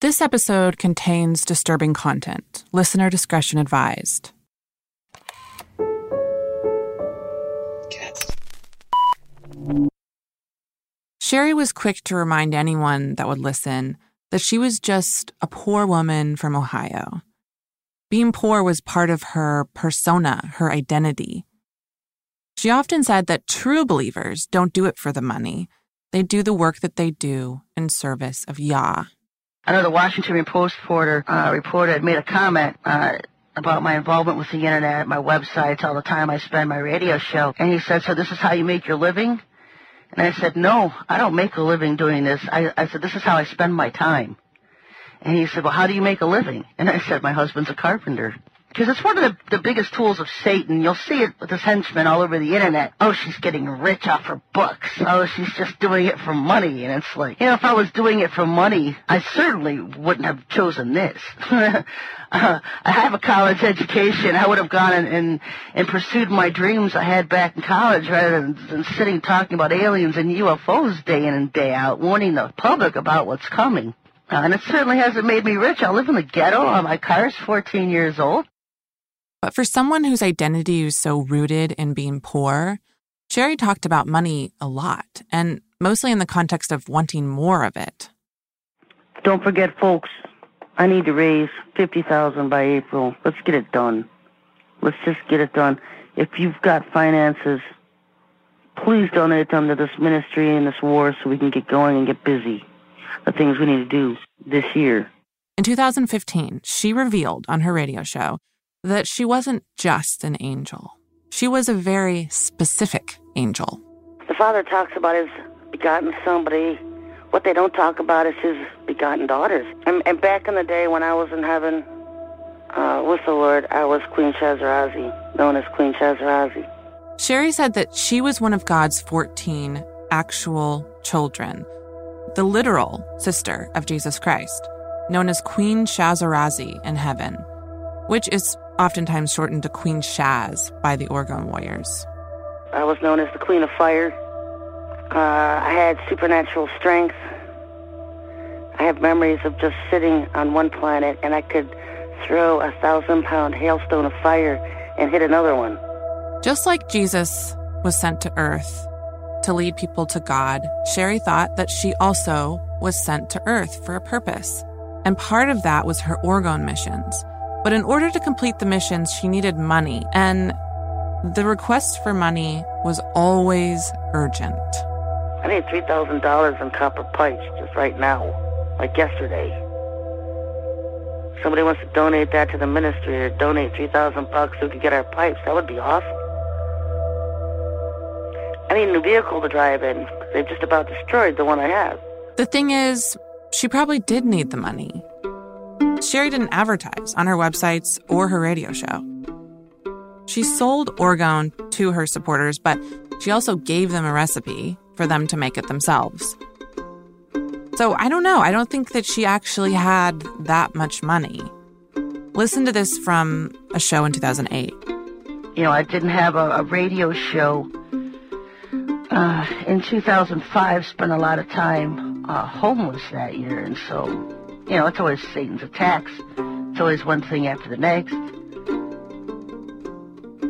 This episode contains disturbing content. Listener discretion advised. Sherry was quick to remind anyone that would listen that she was just a poor woman from Ohio. Being poor was part of her persona, her identity. She often said that true believers don't do it for the money. They do the work that they do in service of Yah. I know the Washington Post reporter uh, reporter had made a comment uh, about my involvement with the internet, my websites, all the time I spend my radio show, and he said, "So this is how you make your living?" And I said, "No, I don't make a living doing this." I, I said, "This is how I spend my time." And he said, "Well, how do you make a living?" And I said, "My husband's a carpenter." Because it's one of the, the biggest tools of Satan. You'll see it with his henchmen all over the internet. Oh, she's getting rich off her books. Oh, she's just doing it for money. And it's like, you know, if I was doing it for money, I certainly wouldn't have chosen this. uh, I have a college education. I would have gone and, and, and pursued my dreams I had back in college rather than, than sitting talking about aliens and UFOs day in and day out, warning the public about what's coming. Uh, and it certainly hasn't made me rich. I live in the ghetto. My car's 14 years old. But for someone whose identity is so rooted in being poor, Sherry talked about money a lot, and mostly in the context of wanting more of it. Don't forget, folks, I need to raise 50000 by April. Let's get it done. Let's just get it done. If you've got finances, please donate them to this ministry and this war so we can get going and get busy. The things we need to do this year. In 2015, she revealed on her radio show that she wasn't just an angel. She was a very specific angel. The Father talks about his begotten somebody. what they don't talk about is his begotten daughters. And, and back in the day when I was in heaven uh, with the Lord, I was Queen Shazarazi, known as Queen Shazarazi. Sherry said that she was one of God's 14 actual children, the literal sister of Jesus Christ, known as Queen Shazarazi in heaven, which is oftentimes shortened to Queen Shaz by the Orgone Warriors. I was known as the Queen of Fire. Uh, I had supernatural strength. I have memories of just sitting on one planet and I could throw a thousand pound hailstone of fire and hit another one. Just like Jesus was sent to earth to lead people to God, Sherry thought that she also was sent to earth for a purpose. And part of that was her Orgone missions. But in order to complete the missions, she needed money, and the request for money was always urgent. I need $3,000 in copper pipes just right now, like yesterday. Somebody wants to donate that to the ministry or donate 3000 bucks so we can get our pipes. That would be awesome. I need a new vehicle to drive in. They've just about destroyed the one I have. The thing is, she probably did need the money. Sherry didn't advertise on her websites or her radio show. She sold Orgone to her supporters, but she also gave them a recipe for them to make it themselves. So I don't know. I don't think that she actually had that much money. Listen to this from a show in 2008. You know, I didn't have a, a radio show. Uh, in 2005, spent a lot of time uh, homeless that year, and so you know, it's always Satan's attacks. It's always one thing after the next.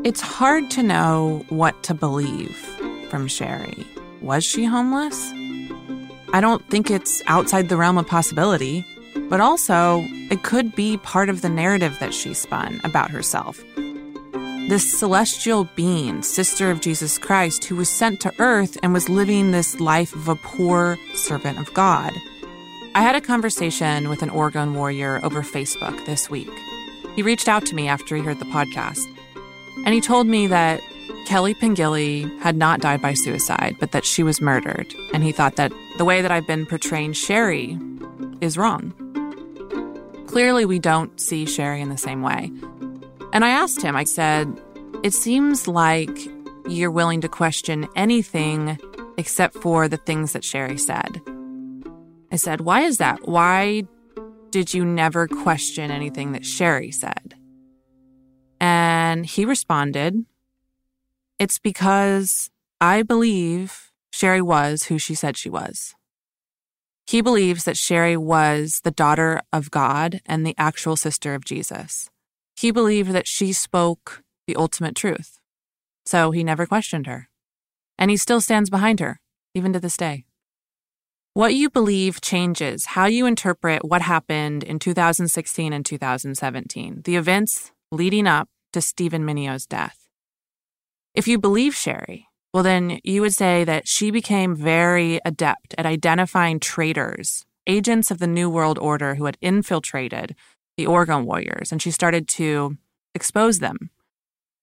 It's hard to know what to believe from Sherry. Was she homeless? I don't think it's outside the realm of possibility, but also it could be part of the narrative that she spun about herself. This celestial being, sister of Jesus Christ, who was sent to earth and was living this life of a poor servant of God. I had a conversation with an Orgone warrior over Facebook this week. He reached out to me after he heard the podcast, and he told me that Kelly Pengilly had not died by suicide, but that she was murdered, and he thought that the way that I've been portraying Sherry is wrong. Clearly, we don't see Sherry in the same way. And I asked him, I said, It seems like you're willing to question anything except for the things that Sherry said. I said, Why is that? Why did you never question anything that Sherry said? And he responded, It's because I believe Sherry was who she said she was. He believes that Sherry was the daughter of God and the actual sister of Jesus. He believed that she spoke the ultimate truth. So he never questioned her. And he still stands behind her, even to this day. What you believe changes how you interpret what happened in 2016 and 2017, the events leading up to Stephen Menio's death. If you believe Sherry, well, then you would say that she became very adept at identifying traitors, agents of the New World Order who had infiltrated the Orgone Warriors, and she started to expose them.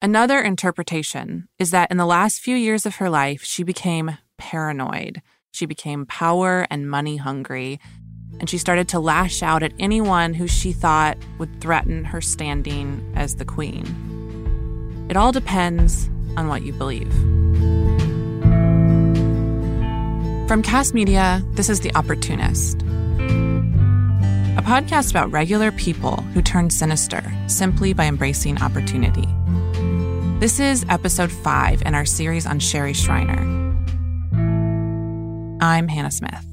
Another interpretation is that in the last few years of her life, she became paranoid she became power and money hungry, and she started to lash out at anyone who she thought would threaten her standing as the queen. It all depends on what you believe. From Kast Media, this is The Opportunist, a podcast about regular people who turn sinister simply by embracing opportunity. This is episode five in our series on Sherry Shriner. I'm Hannah Smith.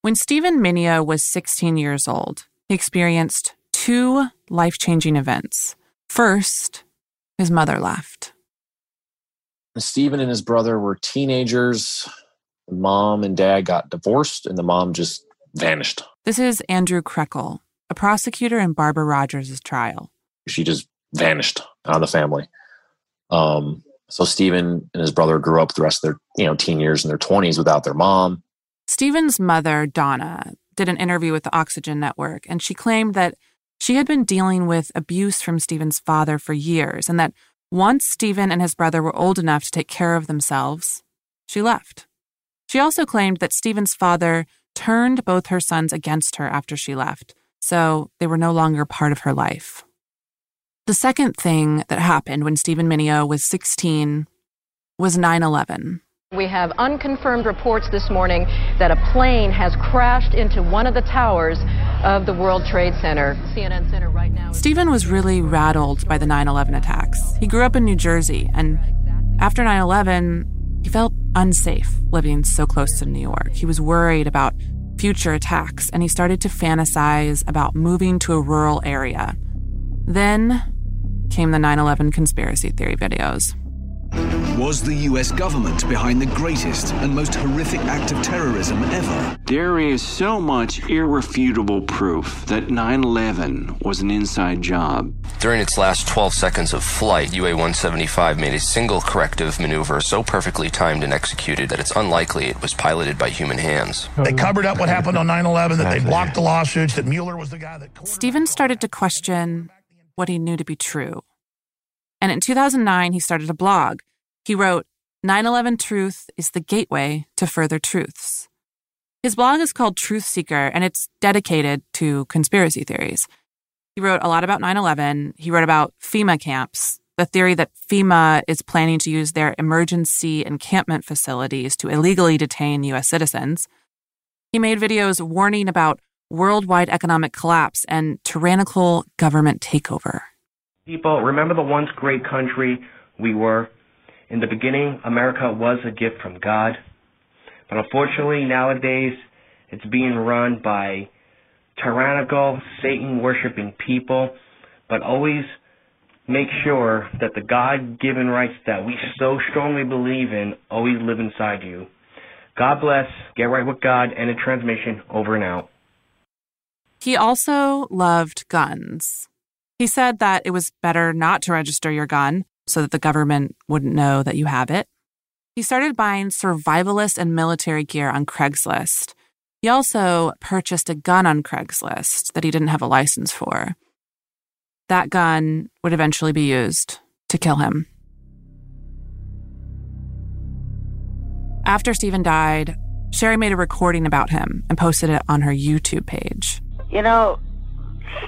When Stephen Menio was 16 years old, he experienced two life changing events. First, his mother left. Stephen and his brother were teenagers. Mom and dad got divorced, and the mom just vanished. This is Andrew Krekel, a prosecutor in Barbara Rogers' trial. She just vanished out of the family. Um, so Stephen and his brother grew up the rest of their, you know, teen years in their 20s without their mom. Stephen's mother, Donna, did an interview with the Oxygen Network, and she claimed that she had been dealing with abuse from Stephen's father for years, and that once Stephen and his brother were old enough to take care of themselves, she left. She also claimed that Stephen's father turned both her sons against her after she left, so they were no longer part of her life. The second thing that happened when Stephen Menio was 16 was 9 11. We have unconfirmed reports this morning that a plane has crashed into one of the towers of the World Trade Center. CNN Center right now. Stephen was really rattled by the 9 11 attacks. He grew up in New Jersey, and after 9 11, he felt unsafe living so close to New York. He was worried about future attacks, and he started to fantasize about moving to a rural area. Then came the 9 11 conspiracy theory videos. Was the US government behind the greatest and most horrific act of terrorism ever? There is so much irrefutable proof that 9 11 was an inside job. During its last 12 seconds of flight, UA 175 made a single corrective maneuver so perfectly timed and executed that it's unlikely it was piloted by human hands. They covered up what happened on 9 11, that they blocked the lawsuits, that Mueller was the guy that. Stephen started to question what he knew to be true. And in 2009, he started a blog. He wrote, 9 11 Truth is the gateway to further truths. His blog is called Truth Seeker, and it's dedicated to conspiracy theories. He wrote a lot about 9 11. He wrote about FEMA camps, the theory that FEMA is planning to use their emergency encampment facilities to illegally detain U.S. citizens. He made videos warning about worldwide economic collapse, and tyrannical government takeover. People, remember the once great country we were? In the beginning, America was a gift from God. But unfortunately, nowadays, it's being run by tyrannical, Satan worshiping people. But always make sure that the God given rights that we so strongly believe in always live inside you. God bless. Get right with God. End of transmission. Over and out. He also loved guns. He said that it was better not to register your gun so that the government wouldn't know that you have it. He started buying survivalist and military gear on Craigslist. He also purchased a gun on Craigslist that he didn't have a license for. That gun would eventually be used to kill him. After Stephen died, Sherry made a recording about him and posted it on her YouTube page. You know,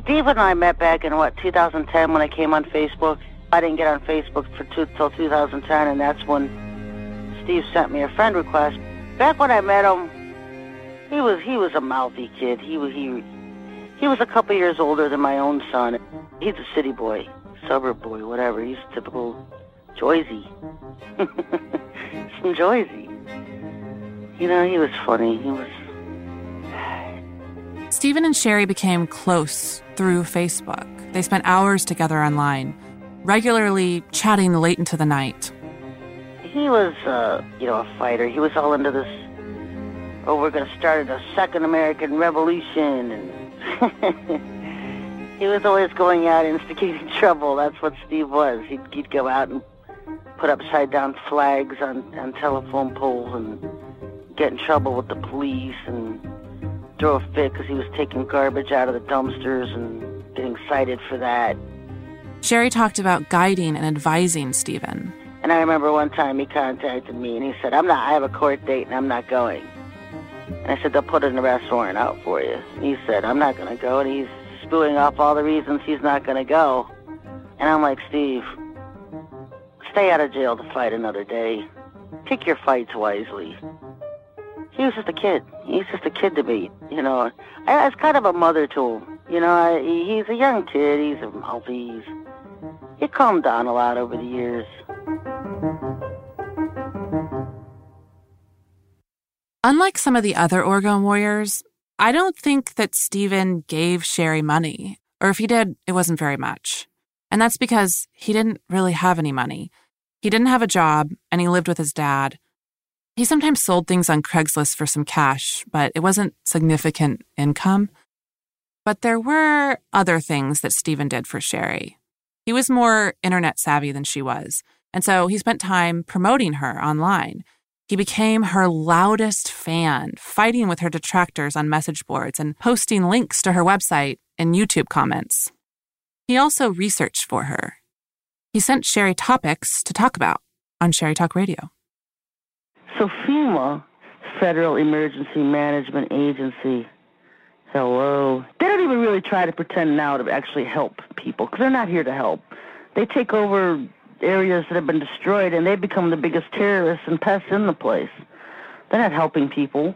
Steve and I met back in what 2010 when I came on Facebook. I didn't get on Facebook for two, till 2010, and that's when Steve sent me a friend request. Back when I met him, he was he was a mouthy kid. He was he he was a couple years older than my own son. He's a city boy, suburb boy, whatever. He's typical Joyzy. Some Joyzy. You know, he was funny. He was. Stephen and Sherry became close through Facebook. They spent hours together online, regularly chatting late into the night. He was, uh, you know, a fighter. He was all into this. Oh, we're going to start the second American Revolution, and he was always going out instigating trouble. That's what Steve was. He'd, he'd go out and put upside down flags on, on telephone poles and get in trouble with the police and throw a fit because he was taking garbage out of the dumpsters and getting cited for that. Sherry talked about guiding and advising Stephen. And I remember one time he contacted me and he said, I'm not, I have a court date and I'm not going. And I said, they'll put an arrest warrant out for you. And he said, I'm not going to go. And he's spewing off all the reasons he's not going to go. And I'm like, Steve, stay out of jail to fight another day. Pick your fights wisely he was just a kid. He's just a kid to me, you know. I was kind of a mother to him. You know, I, he's a young kid. He's a oh, Maltese. He calmed down a lot over the years. Unlike some of the other Orgone warriors, I don't think that Stephen gave Sherry money, or if he did, it wasn't very much. And that's because he didn't really have any money. He didn't have a job, and he lived with his dad. He sometimes sold things on Craigslist for some cash, but it wasn't significant income. But there were other things that Stephen did for Sherry. He was more internet savvy than she was, and so he spent time promoting her online. He became her loudest fan, fighting with her detractors on message boards and posting links to her website in YouTube comments. He also researched for her. He sent Sherry topics to talk about on Sherry Talk Radio. So FEMA, Federal Emergency Management Agency, hello. They don't even really try to pretend now to actually help people because they're not here to help. They take over areas that have been destroyed and they become the biggest terrorists and pests in the place. They're not helping people.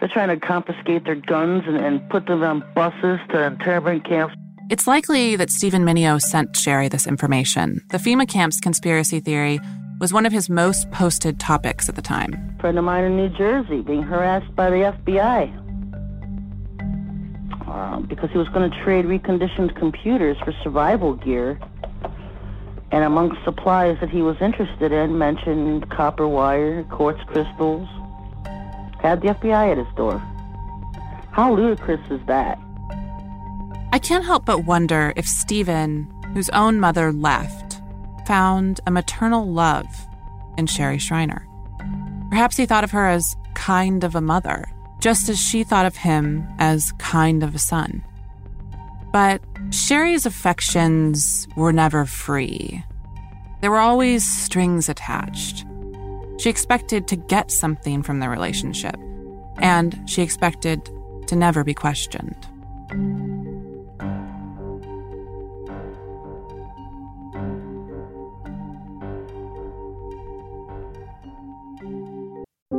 They're trying to confiscate their guns and, and put them on buses to internment camps. It's likely that Stephen Menio sent Sherry this information. The FEMA camp's conspiracy theory was one of his most posted topics at the time. A friend of mine in New Jersey being harassed by the FBI uh, because he was going to trade reconditioned computers for survival gear. And among supplies that he was interested in mentioned copper wire, quartz crystals. Had the FBI at his door. How ludicrous is that? I can't help but wonder if Stephen, whose own mother left, found a maternal love in Sherry Shriner. Perhaps he thought of her as kind of a mother, just as she thought of him as kind of a son. But Sherry's affections were never free. There were always strings attached. She expected to get something from the relationship, and she expected to never be questioned.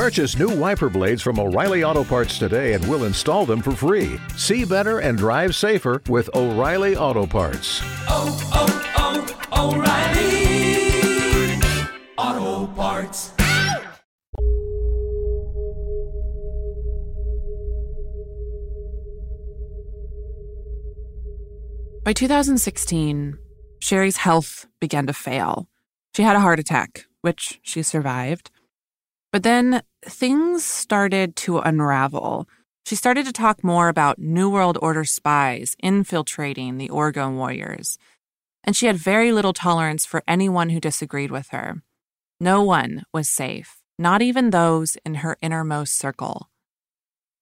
Purchase new wiper blades from O'Reilly Auto Parts today and we'll install them for free. See better and drive safer with O'Reilly Auto Parts. Oh, oh, oh, O'Reilly Auto Parts. By 2016, Sherry's health began to fail. She had a heart attack, which she survived. But then things started to unravel. She started to talk more about New World Order spies infiltrating the Orgone Warriors. And she had very little tolerance for anyone who disagreed with her. No one was safe, not even those in her innermost circle.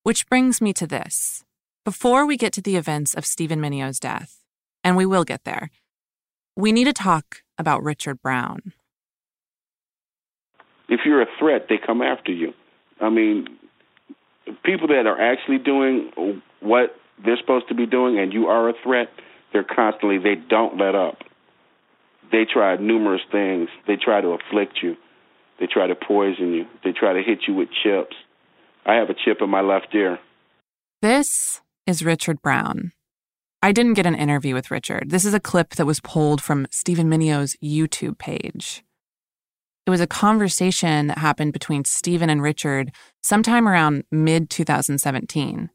Which brings me to this. Before we get to the events of Stephen Menio's death, and we will get there, we need to talk about Richard Brown. If you're a threat, they come after you. I mean, people that are actually doing what they're supposed to be doing and you are a threat, they're constantly, they don't let up. They try numerous things. They try to afflict you. They try to poison you. They try to hit you with chips. I have a chip in my left ear. This is Richard Brown. I didn't get an interview with Richard. This is a clip that was pulled from Stephen Menio's YouTube page. It was a conversation that happened between Stephen and Richard sometime around mid 2017.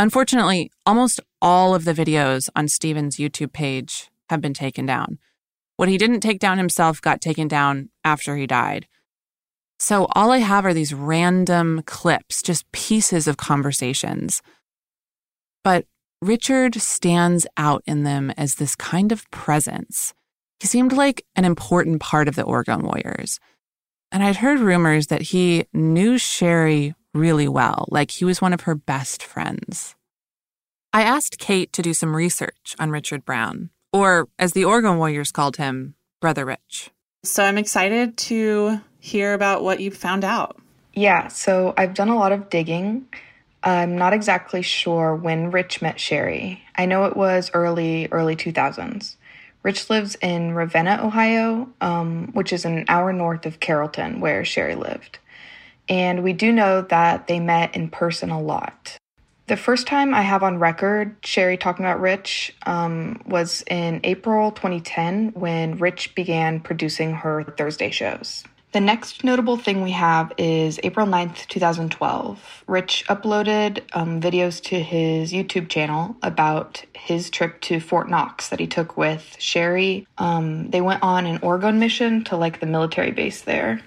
Unfortunately, almost all of the videos on Stephen's YouTube page have been taken down. What he didn't take down himself got taken down after he died. So all I have are these random clips, just pieces of conversations. But Richard stands out in them as this kind of presence. He seemed like an important part of the Orgone Warriors. And I'd heard rumors that he knew Sherry really well, like he was one of her best friends. I asked Kate to do some research on Richard Brown, or as the Orgone Warriors called him, Brother Rich. So I'm excited to hear about what you found out. Yeah, so I've done a lot of digging. I'm not exactly sure when Rich met Sherry. I know it was early, early 2000s. Rich lives in Ravenna, Ohio, um, which is an hour north of Carrollton, where Sherry lived. And we do know that they met in person a lot. The first time I have on record Sherry talking about Rich um, was in April 2010 when Rich began producing her Thursday shows. The next notable thing we have is April 9th, 2012. Rich uploaded um, videos to his YouTube channel about his trip to Fort Knox that he took with Sherry. Um, they went on an Orgone mission to like the military base there,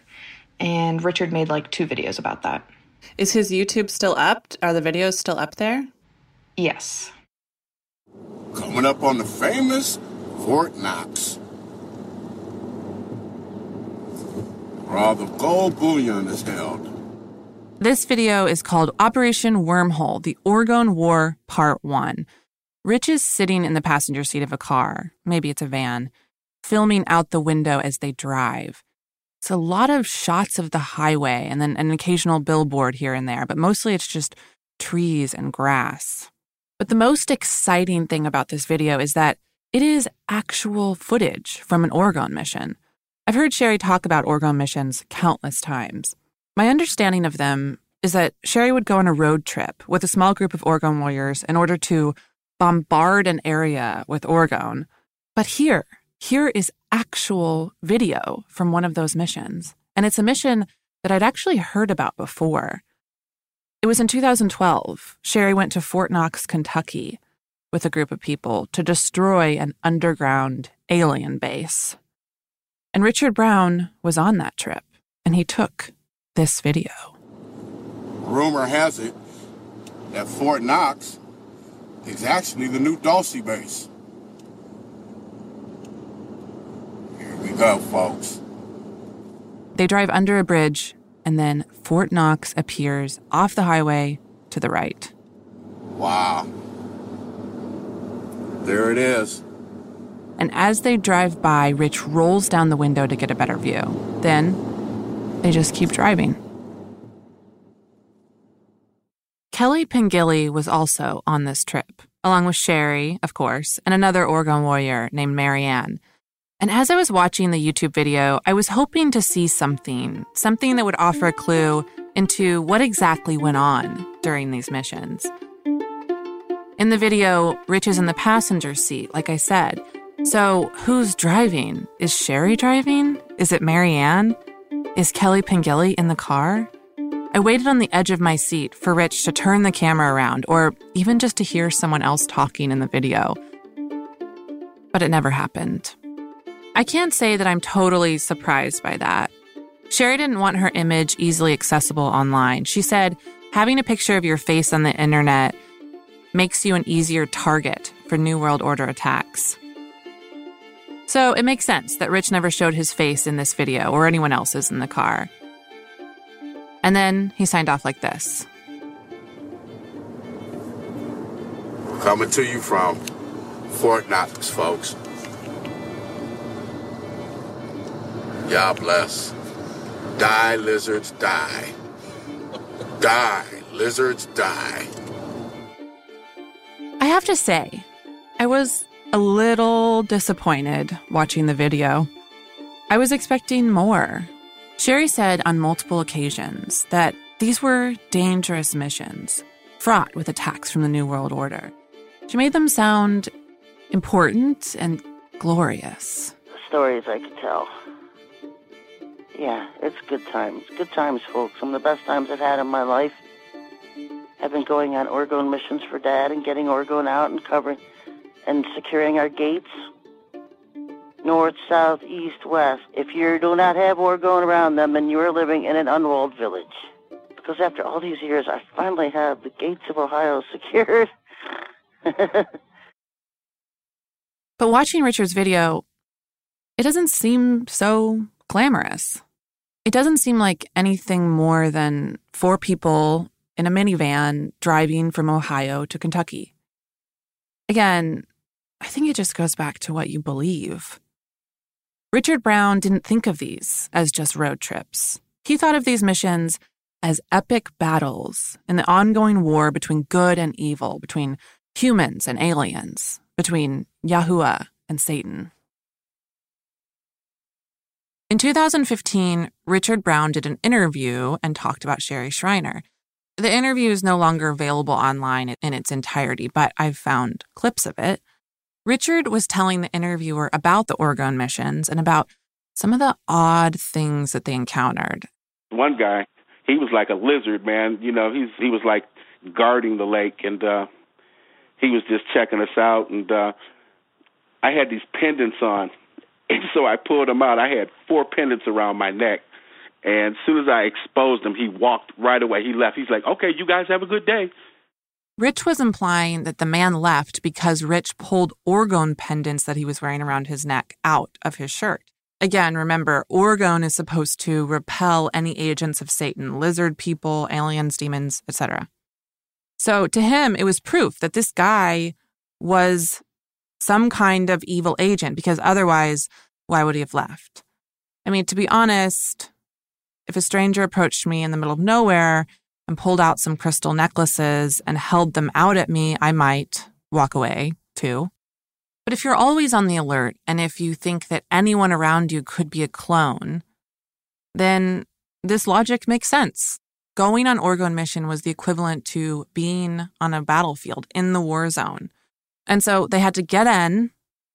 and Richard made like two videos about that. Is his YouTube still up? Are the videos still up there? Yes. Coming up on the famous Fort Knox. The gold bullion is held. This video is called Operation Wormhole The Orgone War Part 1. Rich is sitting in the passenger seat of a car, maybe it's a van, filming out the window as they drive. It's a lot of shots of the highway and then an occasional billboard here and there, but mostly it's just trees and grass. But the most exciting thing about this video is that it is actual footage from an Orgone mission. I've heard Sherry talk about Orgone missions countless times. My understanding of them is that Sherry would go on a road trip with a small group of Orgone warriors in order to bombard an area with Orgone. But here, here is actual video from one of those missions. And it's a mission that I'd actually heard about before. It was in 2012. Sherry went to Fort Knox, Kentucky with a group of people to destroy an underground alien base. And Richard Brown was on that trip, and he took this video. Rumor has it that Fort Knox is actually the new Dulce base. Here we go, folks. They drive under a bridge, and then Fort Knox appears off the highway to the right. Wow. There it is. And as they drive by, Rich rolls down the window to get a better view. Then they just keep driving. Kelly Pengilly was also on this trip, along with Sherry, of course, and another Orgone warrior named Marianne. And as I was watching the YouTube video, I was hoping to see something, something that would offer a clue into what exactly went on during these missions. In the video, Rich is in the passenger seat, like I said. So, who's driving? Is Sherry driving? Is it Marianne? Is Kelly Pengilly in the car? I waited on the edge of my seat for Rich to turn the camera around, or even just to hear someone else talking in the video. But it never happened. I can't say that I'm totally surprised by that. Sherry didn't want her image easily accessible online. She said, having a picture of your face on the internet makes you an easier target for New World Order attacks. So it makes sense that Rich never showed his face in this video or anyone else's in the car. And then he signed off like this. Coming to you from Fort Knox, folks. God bless. Die, lizards, die. Die, lizards, die. I have to say, I was a little disappointed watching the video. I was expecting more. Sherry said on multiple occasions that these were dangerous missions, fraught with attacks from the New World Order. She made them sound important and glorious. Stories I could tell. Yeah, it's good times. Good times, folks. Some of the best times I've had in my life. I've been going on orgone missions for Dad and getting orgone out and covering and securing our gates. North, south, east, west. If you do not have war going around them, then you are living in an unwalled village. Because after all these years, I finally have the gates of Ohio secured. But watching Richard's video, it doesn't seem so glamorous. It doesn't seem like anything more than four people in a minivan driving from Ohio to Kentucky. Again, I think it just goes back to what you believe. Richard Brown didn't think of these as just road trips. He thought of these missions as epic battles in the ongoing war between good and evil, between humans and aliens, between Yahuwah and Satan. In 2015, Richard Brown did an interview and talked about Sherry Shriner. The interview is no longer available online in its entirety, but I've found clips of it. Richard was telling the interviewer about the Orgone missions and about some of the odd things that they encountered. One guy, he was like a lizard, man. You know, he's he was like guarding the lake, and uh, he was just checking us out. And uh, I had these pendants on, and so I pulled them out. I had four pendants around my neck, and as soon as I exposed them, he walked right away. He left. He's like, "Okay, you guys have a good day." Rich was implying that the man left because Rich pulled orgone pendants that he was wearing around his neck out of his shirt. Again, remember, orgone is supposed to repel any agents of Satan, lizard people, aliens, demons, etc. So to him, it was proof that this guy was some kind of evil agent because otherwise, why would he have left? I mean, to be honest, if a stranger approached me in the middle of nowhere and pulled out some crystal necklaces and held them out at me, I might walk away too. But if you're always on the alert and if you think that anyone around you could be a clone, then this logic makes sense. Going on Orgone mission was the equivalent to being on a battlefield in the war zone. And so they had to get in,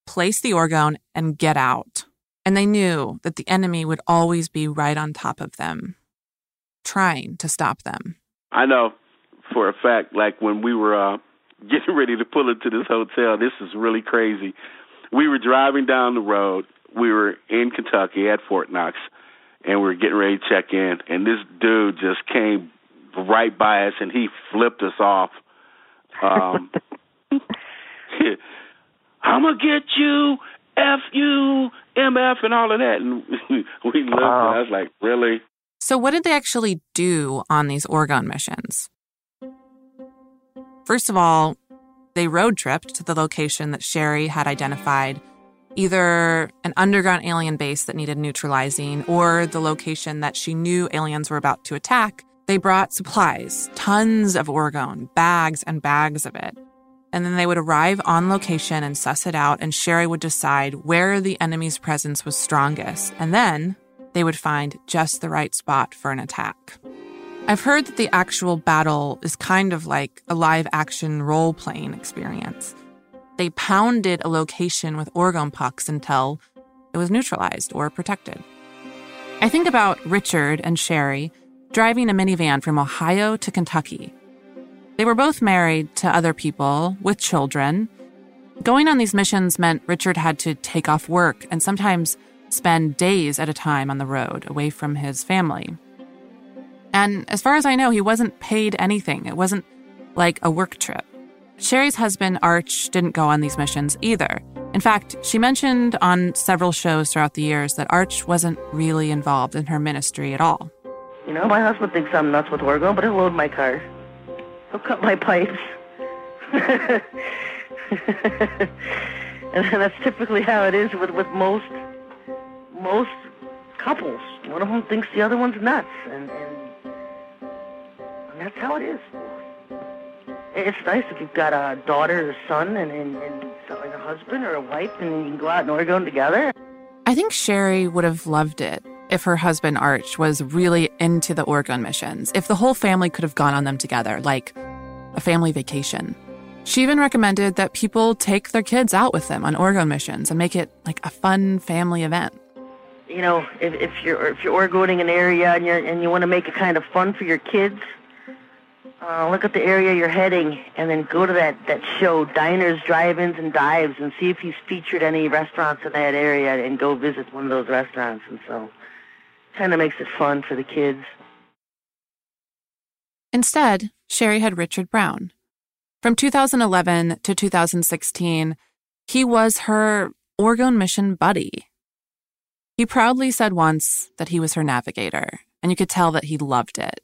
place the orgone, and get out. And they knew that the enemy would always be right on top of them, trying to stop them. I know for a fact, like when we were uh, getting ready to pull into this hotel, this is really crazy. We were driving down the road. We were in Kentucky at Fort Knox, and we were getting ready to check in. And this dude just came right by us, and he flipped us off. Um, I'm gonna get you, f you, mf, and all of that. And we looked, and I was like, really? So, what did they actually do on these Orgone missions? First of all, they road tripped to the location that Sherry had identified either an underground alien base that needed neutralizing or the location that she knew aliens were about to attack. They brought supplies, tons of orgone, bags and bags of it. And then they would arrive on location and suss it out, and Sherry would decide where the enemy's presence was strongest. And then they would find just the right spot for an attack. I've heard that the actual battle is kind of like a live action role playing experience. They pounded a location with orgone pucks until it was neutralized or protected. I think about Richard and Sherry driving a minivan from Ohio to Kentucky. They were both married to other people with children. Going on these missions meant Richard had to take off work and sometimes spend days at a time on the road away from his family. And as far as I know, he wasn't paid anything. It wasn't like a work trip. Sherry's husband, Arch, didn't go on these missions either. In fact, she mentioned on several shows throughout the years that Arch wasn't really involved in her ministry at all. You know, my husband thinks I'm nuts with Orgone, but he'll load my car. He'll cut my pipes. and that's typically how it is with, with most most couples. One of them thinks the other one's nuts, and, and, and that's how it is. It's nice if you've got a daughter or a son and, and, and a husband or a wife, and you can go out and Orgone together. I think Sherry would have loved it if her husband Arch was really into the Orgone missions, if the whole family could have gone on them together, like a family vacation. She even recommended that people take their kids out with them on Orgone missions and make it like a fun family event. You know, if, if you're if you're Oregoing an area and you and you want to make it kind of fun for your kids, uh, look at the area you're heading, and then go to that that show, Diners, Drive-ins, and Dives, and see if he's featured any restaurants in that area, and go visit one of those restaurants. And so, kind of makes it fun for the kids. Instead, Sherry had Richard Brown. From 2011 to 2016, he was her Orgone mission buddy. He proudly said once that he was her navigator, and you could tell that he loved it.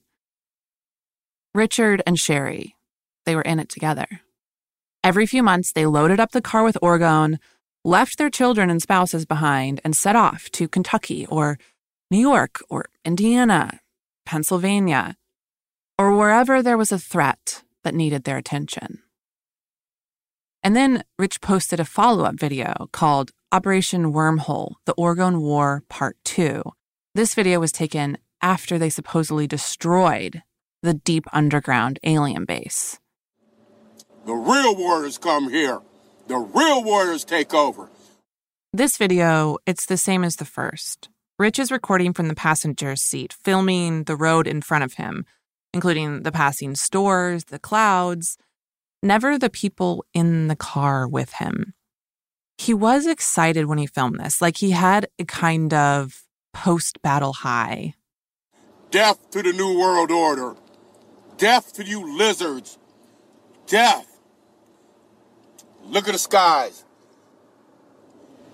Richard and Sherry, they were in it together. Every few months, they loaded up the car with Orgone, left their children and spouses behind, and set off to Kentucky or New York or Indiana, Pennsylvania, or wherever there was a threat that needed their attention. And then Rich posted a follow up video called Operation Wormhole The Orgone War Part 2. This video was taken after they supposedly destroyed the deep underground alien base. The real warriors come here. The real warriors take over. This video, it's the same as the first. Rich is recording from the passenger's seat, filming the road in front of him, including the passing stores, the clouds, never the people in the car with him. He was excited when he filmed this, like he had a kind of post battle high. Death to the New World Order. Death to you lizards. Death. Look at the skies.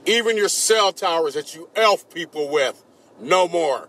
Even your cell towers that you elf people with. No more.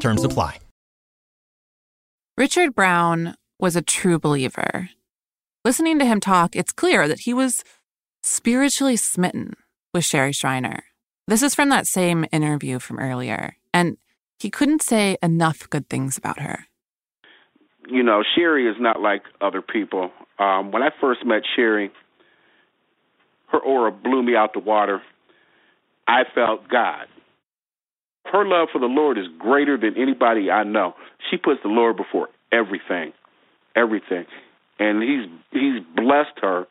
Terms apply. Richard Brown was a true believer. Listening to him talk, it's clear that he was spiritually smitten with Sherry Shriner. This is from that same interview from earlier, and he couldn't say enough good things about her. You know, Sherry is not like other people. Um, when I first met Sherry, her aura blew me out the water. I felt God. Her love for the Lord is greater than anybody I know. She puts the Lord before everything, everything, and he's he's blessed her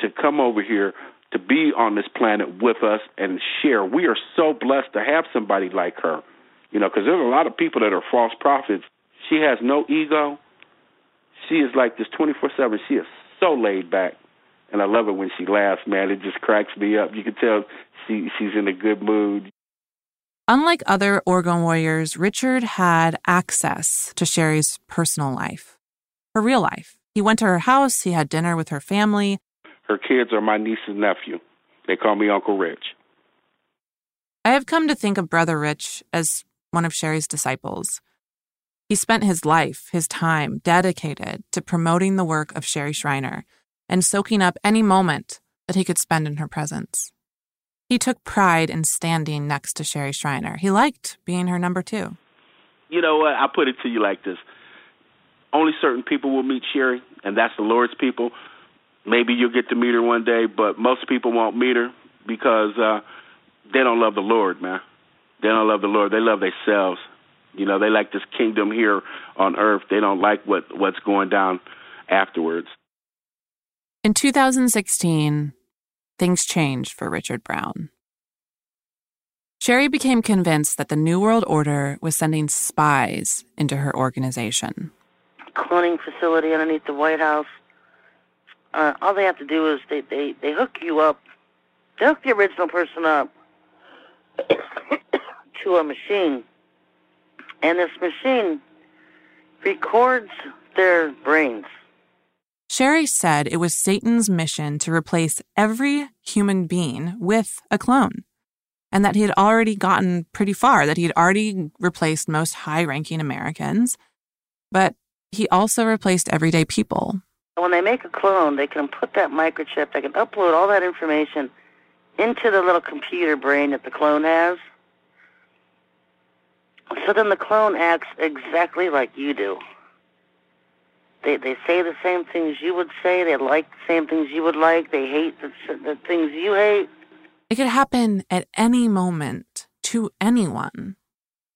to come over here to be on this planet with us and share. We are so blessed to have somebody like her, you know, because there's a lot of people that are false prophets. She has no ego. She is like this 24 7. She is so laid back. And I love it when she laughs, man. It just cracks me up. You can tell she she's in a good mood. Unlike other Orgone warriors, Richard had access to Sherry's personal life. her real life. He went to her house, he had dinner with her family. Her kids are my niece and nephew. They call me Uncle Rich. I have come to think of Brother Rich as one of Sherry's disciples. He spent his life, his time, dedicated to promoting the work of Sherry Shriner and soaking up any moment that he could spend in her presence. He took pride in standing next to Sherry Shriner. He liked being her number two. You know what? I'll put it to you like this. Only certain people will meet Sherry, and that's the Lord's people. Maybe you'll get to meet her one day, but most people won't meet her because uh, they don't love the Lord, man. They don't love the Lord. They love themselves. You know, they like this kingdom here on earth. They don't like what what's going down afterwards. In 2016, things changed for Richard Brown. Sherry became convinced that the New World Order was sending spies into her organization. Cloning facility underneath the White House. Uh, all they have to do is they, they, they hook you up. They hook the original person up to a machine. And this machine records their brains. Sherry said it was Satan's mission to replace every human being with a clone, and that he had already gotten pretty far, that he had already replaced most high ranking Americans, but he also replaced everyday people. When they make a clone, they can put that microchip, they can upload all that information into the little computer brain that the clone has. So then the clone acts exactly like you do. They they say the same things you would say. They like the same things you would like. They hate the, the things you hate. It could happen at any moment to anyone.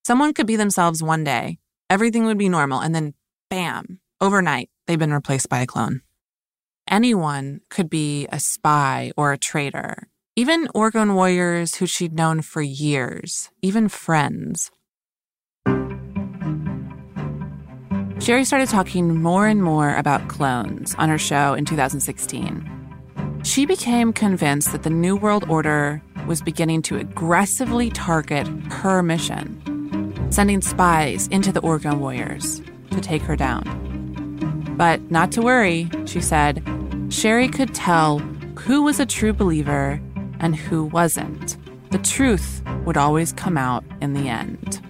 Someone could be themselves one day, everything would be normal, and then bam, overnight, they've been replaced by a clone. Anyone could be a spy or a traitor, even Orgone warriors who she'd known for years, even friends. Sherry started talking more and more about clones on her show in 2016. She became convinced that the New World Order was beginning to aggressively target her mission, sending spies into the Orgone Warriors to take her down. But not to worry, she said, Sherry could tell who was a true believer and who wasn't. The truth would always come out in the end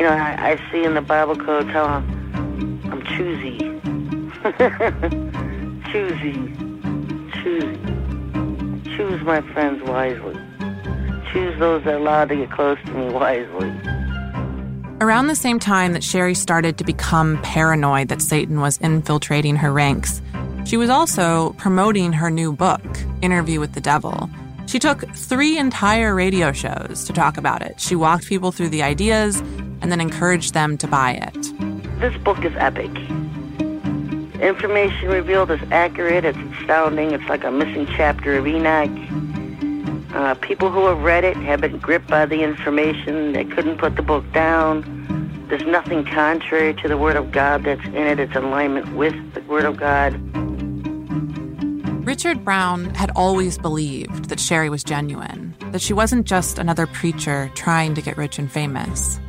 you know, I, I see in the Bible code how I'm, I'm choosy. choosy. Choosy. Choose my friends wisely. Choose those that are allowed to get close to me wisely. Around the same time that Sherry started to become paranoid that Satan was infiltrating her ranks, she was also promoting her new book, Interview with the Devil. She took three entire radio shows to talk about it. She walked people through the ideas and then encouraged them to buy it. This book is epic. Information revealed is accurate, it's astounding, it's like a missing chapter of Enoch. Uh, people who have read it have been gripped by the information. They couldn't put the book down. There's nothing contrary to the Word of God that's in it. It's in alignment with the Word of God. Richard Brown had always believed that Sherry was genuine, that she wasn't just another preacher trying to get rich and famous.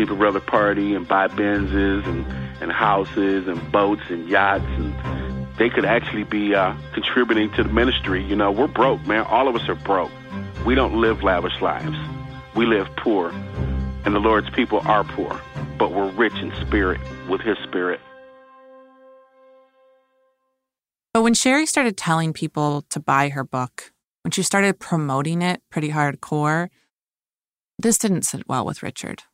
People rather party and buy Benzes and, and houses and boats and yachts, and they could actually be uh, contributing to the ministry. You know, we're broke, man. All of us are broke. We don't live lavish lives. We live poor, and the Lord's people are poor, but we're rich in spirit with His Spirit. But when Sherry started telling people to buy her book, when she started promoting it pretty hardcore, this didn't sit well with Richard.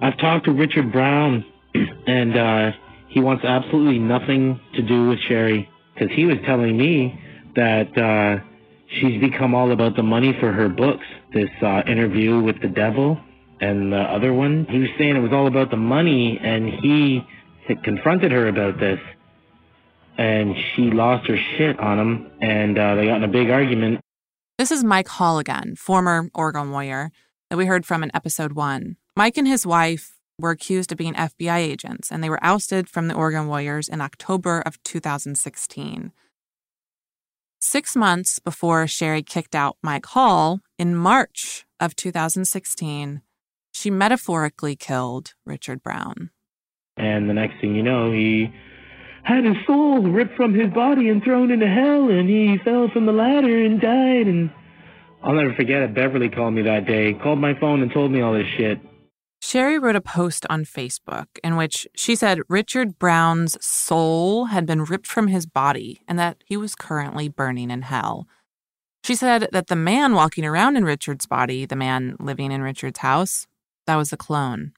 I've talked to Richard Brown, and uh, he wants absolutely nothing to do with Sherry because he was telling me that uh, she's become all about the money for her books. This uh, interview with the devil and the other one, he was saying it was all about the money, and he confronted her about this, and she lost her shit on him, and uh, they got in a big argument. This is Mike Hall again, former Orgone warrior that we heard from in episode one. Mike and his wife were accused of being FBI agents, and they were ousted from the Orgone Warriors in October of 2016. Six months before Sherry kicked out Mike Hall, in March of 2016, she metaphorically killed Richard Brown. And the next thing you know, he had his soul ripped from his body and thrown into hell, and he fell from the ladder and died. And I'll never forget it. Beverly called me that day, called my phone, and told me all this shit. Sherry wrote a post on Facebook in which she said Richard Brown's soul had been ripped from his body and that he was currently burning in hell. She said that the man walking around in Richard's body, the man living in Richard's house, that was a clone.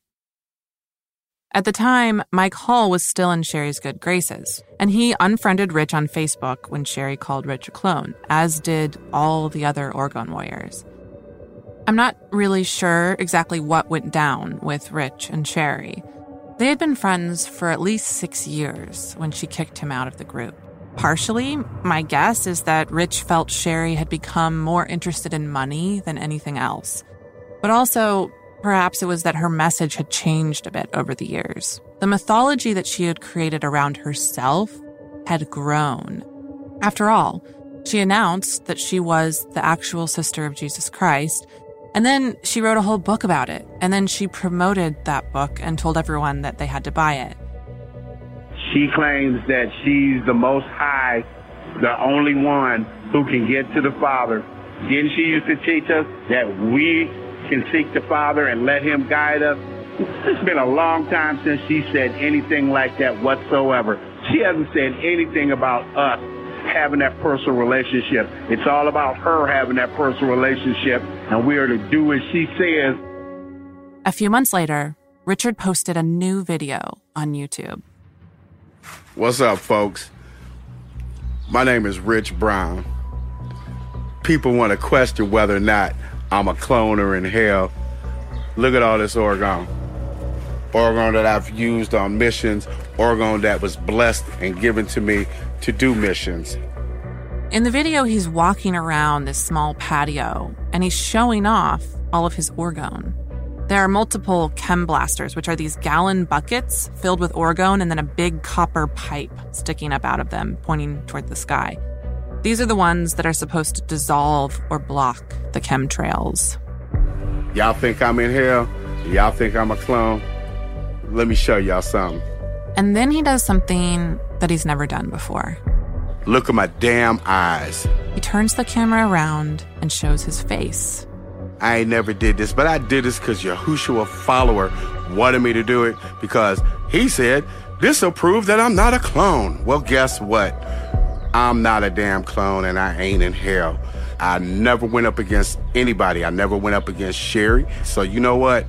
At the time, Mike Hall was still in Sherry's good graces, and he unfriended Rich on Facebook when Sherry called Rich a clone, as did all the other Orgone warriors. I'm not really sure exactly what went down with Rich and Sherry. They had been friends for at least six years when she kicked him out of the group. Partially, my guess is that Rich felt Sherry had become more interested in money than anything else. But also, perhaps it was that her message had changed a bit over the years. The mythology that she had created around herself had grown. After all, she announced that she was the actual sister of Jesus Christ, and then she wrote a whole book about it, and then she promoted that book and told everyone that they had to buy it. She claims that she's the most high, the only one who can get to the Father. Didn't she used to teach us that we can seek the Father and let Him guide us? It's been a long time since she said anything like that whatsoever. She hasn't said anything about us having that personal relationship. It's all about her having that personal relationship, and we are to do as she says. A few months later, Richard posted a new video on YouTube. What's up, folks? My name is Rich Brown. People want to question whether or not I'm a cloner in hell. Look at all this Orgone. Orgone that I've used on missions, Orgone that was blessed and given to me to do missions. In the video, he's walking around this small patio and he's showing off all of his orgone. There are multiple chem blasters, which are these gallon buckets filled with orgone and then a big copper pipe sticking up out of them, pointing toward the sky. These are the ones that are supposed to dissolve or block the chemtrails. Y'all think I'm in hell? Y'all think I'm a clone? Let me show y'all something. And then he does something that he's never done before. Look at my damn eyes. He turns the camera around and shows his face. I ain't never did this, but I did this because Yahushua follower wanted me to do it because he said, this'll prove that I'm not a clone. Well, guess what? I'm not a damn clone and I ain't in hell. I never went up against anybody. I never went up against Sherry. So you know what?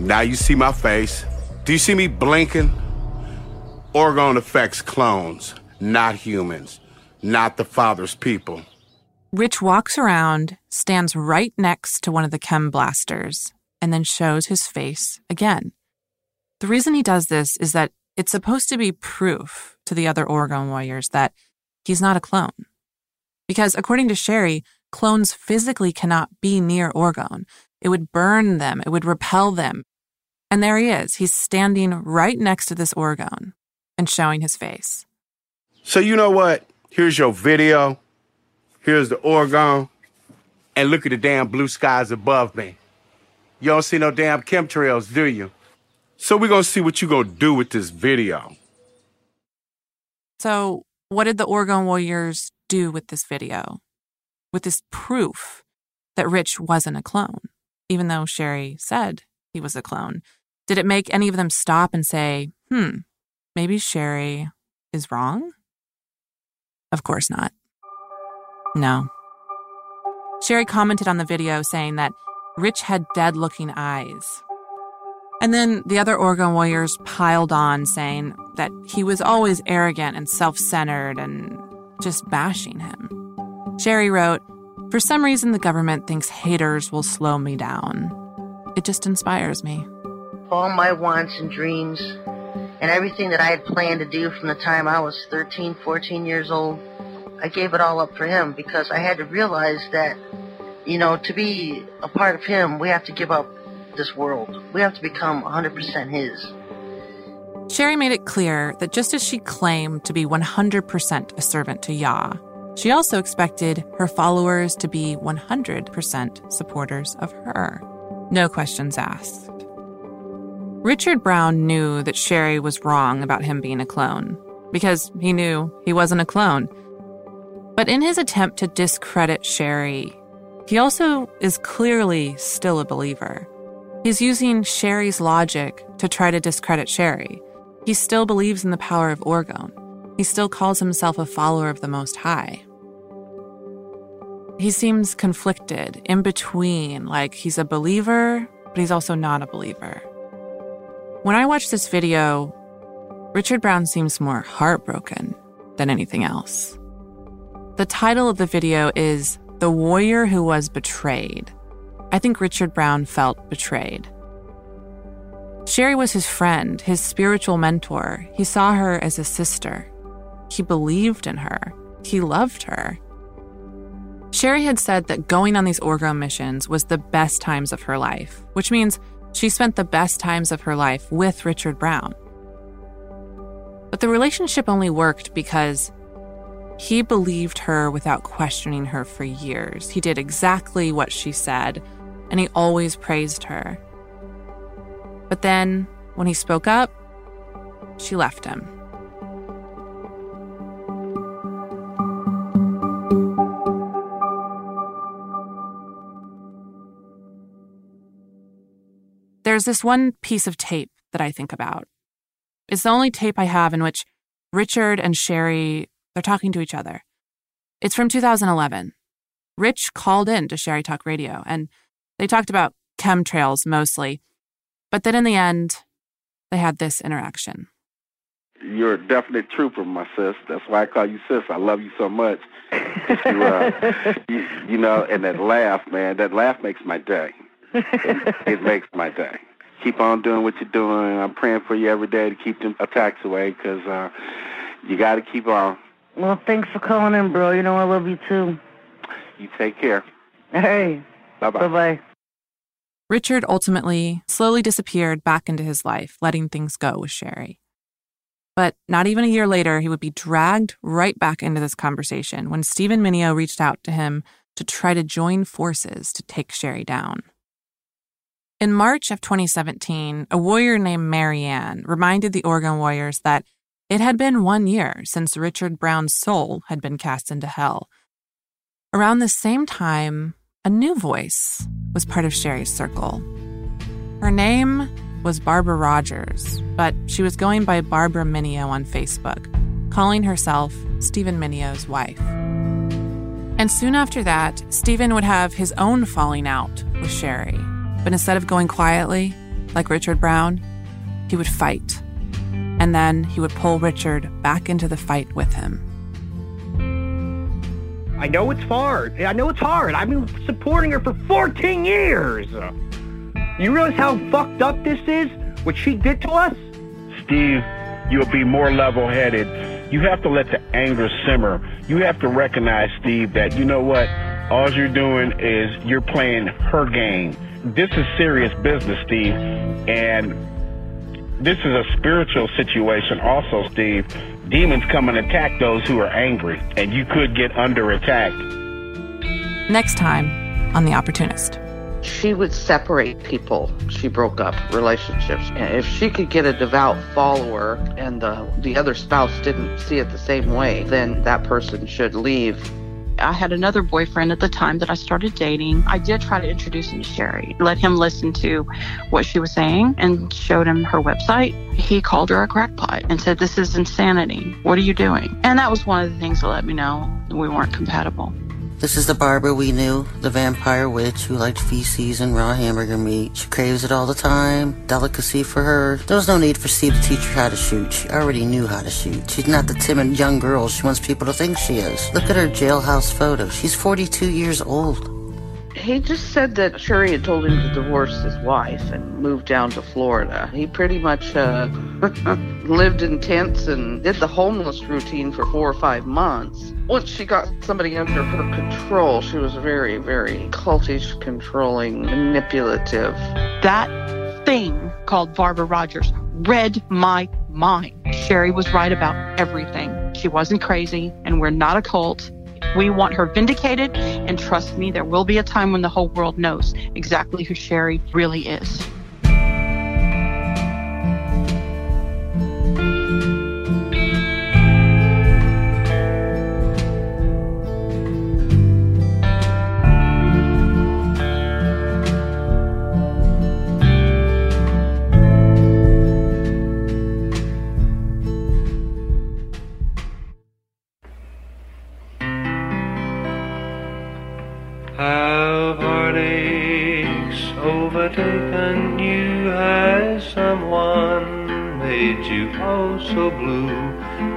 Now you see my face. Do you see me blinking? Orgone affects clones, not humans, not the Father's people. Rich walks around, stands right next to one of the chem blasters, and then shows his face again. The reason he does this is that it's supposed to be proof to the other Orgone warriors that he's not a clone. Because according to Sherry, clones physically cannot be near Orgone. It would burn them, it would repel them. And there he is. He's standing right next to this Orgone and showing his face. So, you know what? Here's your video. Here's the Orgone, And look at the damn blue skies above me. You don't see no damn chemtrails, do you? So, we're gonna see what you gonna do with this video. So, what did the Orgone Warriors do with this video? With this proof that Rich wasn't a clone, even though Sherry said he was a clone? Did it make any of them stop and say, hmm, maybe Sherry is wrong? Of course not. No. Sherry commented on the video saying that Rich had dead looking eyes. And then the other Orgone warriors piled on, saying that he was always arrogant and self centered and just bashing him. Sherry wrote, For some reason, the government thinks haters will slow me down. It just inspires me. All my wants and dreams and everything that I had planned to do from the time I was 13, 14 years old, I gave it all up for him because I had to realize that, you know, to be a part of him, we have to give up this world. We have to become 100% his. Sherry made it clear that just as she claimed to be 100% a servant to Yah, she also expected her followers to be 100% supporters of her. No questions asked. Richard Brown knew that Sherry was wrong about him being a clone because he knew he wasn't a clone. But in his attempt to discredit Sherry, he also is clearly still a believer. He's using Sherry's logic to try to discredit Sherry. He still believes in the power of Orgone. He still calls himself a follower of the Most High. He seems conflicted, in between, like he's a believer, but he's also not a believer. When I watch this video, Richard Brown seems more heartbroken than anything else. The title of the video is The Warrior Who Was Betrayed. I think Richard Brown felt betrayed. Sherry was his friend, his spiritual mentor. He saw her as a sister. He believed in her. He loved her. Sherry had said that going on these Orgone missions was the best times of her life, which means she spent the best times of her life with Richard Brown. But the relationship only worked because he believed her without questioning her for years. He did exactly what she said, and he always praised her. But then, when he spoke up, she left him. There's this one piece of tape that I think about. It's the only tape I have in which Richard and Sherry they're talking to each other. It's from 2011. Rich called in to Sherry Talk Radio and they talked about chemtrails mostly. But then in the end, they had this interaction. You're a definite trooper, my sis. That's why I call you sis. I love you so much. you, uh, you, you know, and that laugh, man, that laugh makes my day. It, it makes my day. Keep on doing what you're doing. I'm praying for you every day to keep them attacks away because uh, you got to keep on. Well, thanks for calling in, bro. You know I love you too. You take care. Hey. Bye bye. Bye bye. Richard ultimately slowly disappeared back into his life, letting things go with Sherry. But not even a year later, he would be dragged right back into this conversation when Stephen Menio reached out to him to try to join forces to take Sherry down. In March of 2017, a warrior named Marianne reminded the Orgone Warriors that it had been one year since Richard Brown's soul had been cast into hell. Around the same time, a new voice was part of Sherry's circle. Her name was Barbara Rogers, but she was going by Barbara Menio on Facebook, calling herself Stephen Menio's wife. And soon after that, Stephen would have his own falling out with Sherry. But instead of going quietly, like Richard Brown, he would fight and then he would pull Richard back into the fight with him. I know it's hard. I know it's hard. I've been supporting her for 14 years. You realize how fucked up this is? What she did to us? Steve, you'll be more level headed. You have to let the anger simmer. You have to recognize, Steve, that you know what? All you're doing is you're playing her game. This is serious business, Steve. And this is a spiritual situation also, Steve. Demons come and attack those who are angry, and you could get under attack. Next time on The Opportunist. She would separate people. She broke up relationships. And if she could get a devout follower and the, the other spouse didn't see it the same way, then that person should leave I had another boyfriend at the time that I started dating. I did try to introduce him to Sherry, let him listen to what she was saying, and showed him her website. He called her a crackpot and said, This is insanity. What are you doing? And that was one of the things that let me know we weren't compatible. This is the barber we knew, the vampire witch who liked feces and raw hamburger meat. She craves it all the time. Delicacy for her. There was no need for Steve to teach her how to shoot. She already knew how to shoot. She's not the timid young girl she wants people to think she is. Look at her jailhouse photo. She's 42 years old. He just said that Sherry had told him to divorce his wife and move down to Florida. He pretty much uh, lived in tents and did the homeless routine for four or five months. Once she got somebody under her control, she was very, very cultish, controlling, manipulative. That thing called Barbara Rogers read my mind. Sherry was right about everything. She wasn't crazy, and we're not a cult. We want her vindicated, and trust me, there will be a time when the whole world knows exactly who Sherry really is.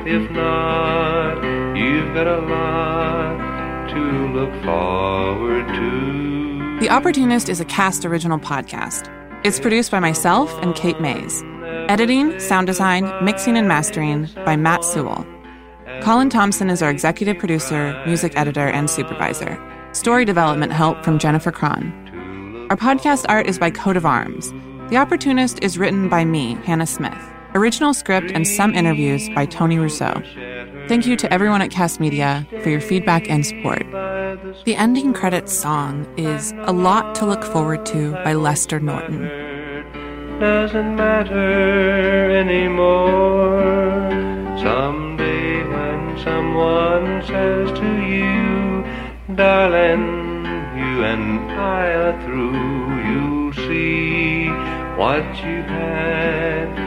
If not, you've got a lot to look forward to. The Opportunist is a Kast original podcast. It's produced by myself and Kate Mays. Editing, sound design, mixing, and mastering by Matt Sewell. Colin Thompson is our executive producer, music editor, and supervisor. Story development help from Jennifer Cron. Our podcast art is by Coat of Arms. The Opportunist is written by me, Hannah Smith. Original script and some interviews by Tony Rousseau. Thank you to everyone at Kast Media for your feedback and support. The ending credits song is A Lot to Look Forward to by Lester Norton. Doesn't matter anymore. Someday when someone says to you, darling, you and I are through, you'll see what you had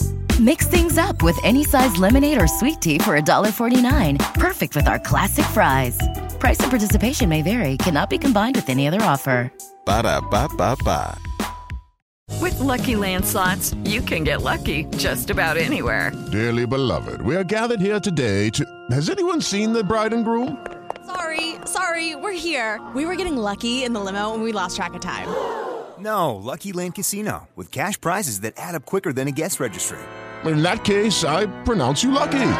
Mix things up with any size lemonade or sweet tea for $1.49. Perfect with our classic fries. Price and participation may vary, cannot be combined with any other offer. Ba da ba ba ba. With Lucky Land slots, you can get lucky just about anywhere. Dearly beloved, we are gathered here today to. Has anyone seen the bride and groom? Sorry, sorry, we're here. We were getting lucky in the limo and we lost track of time. No, Lucky Land Casino, with cash prizes that add up quicker than a guest registry. In that case, I pronounce you lucky.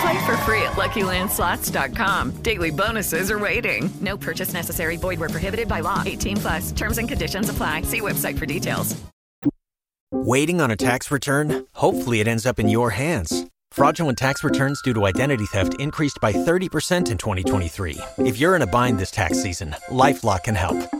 Play for free at LuckyLandSlots.com. Daily bonuses are waiting. No purchase necessary. Void where prohibited by law. 18 plus. Terms and conditions apply. See website for details. Waiting on a tax return? Hopefully, it ends up in your hands. Fraudulent tax returns due to identity theft increased by 30% in 2023. If you're in a bind this tax season, LifeLock can help.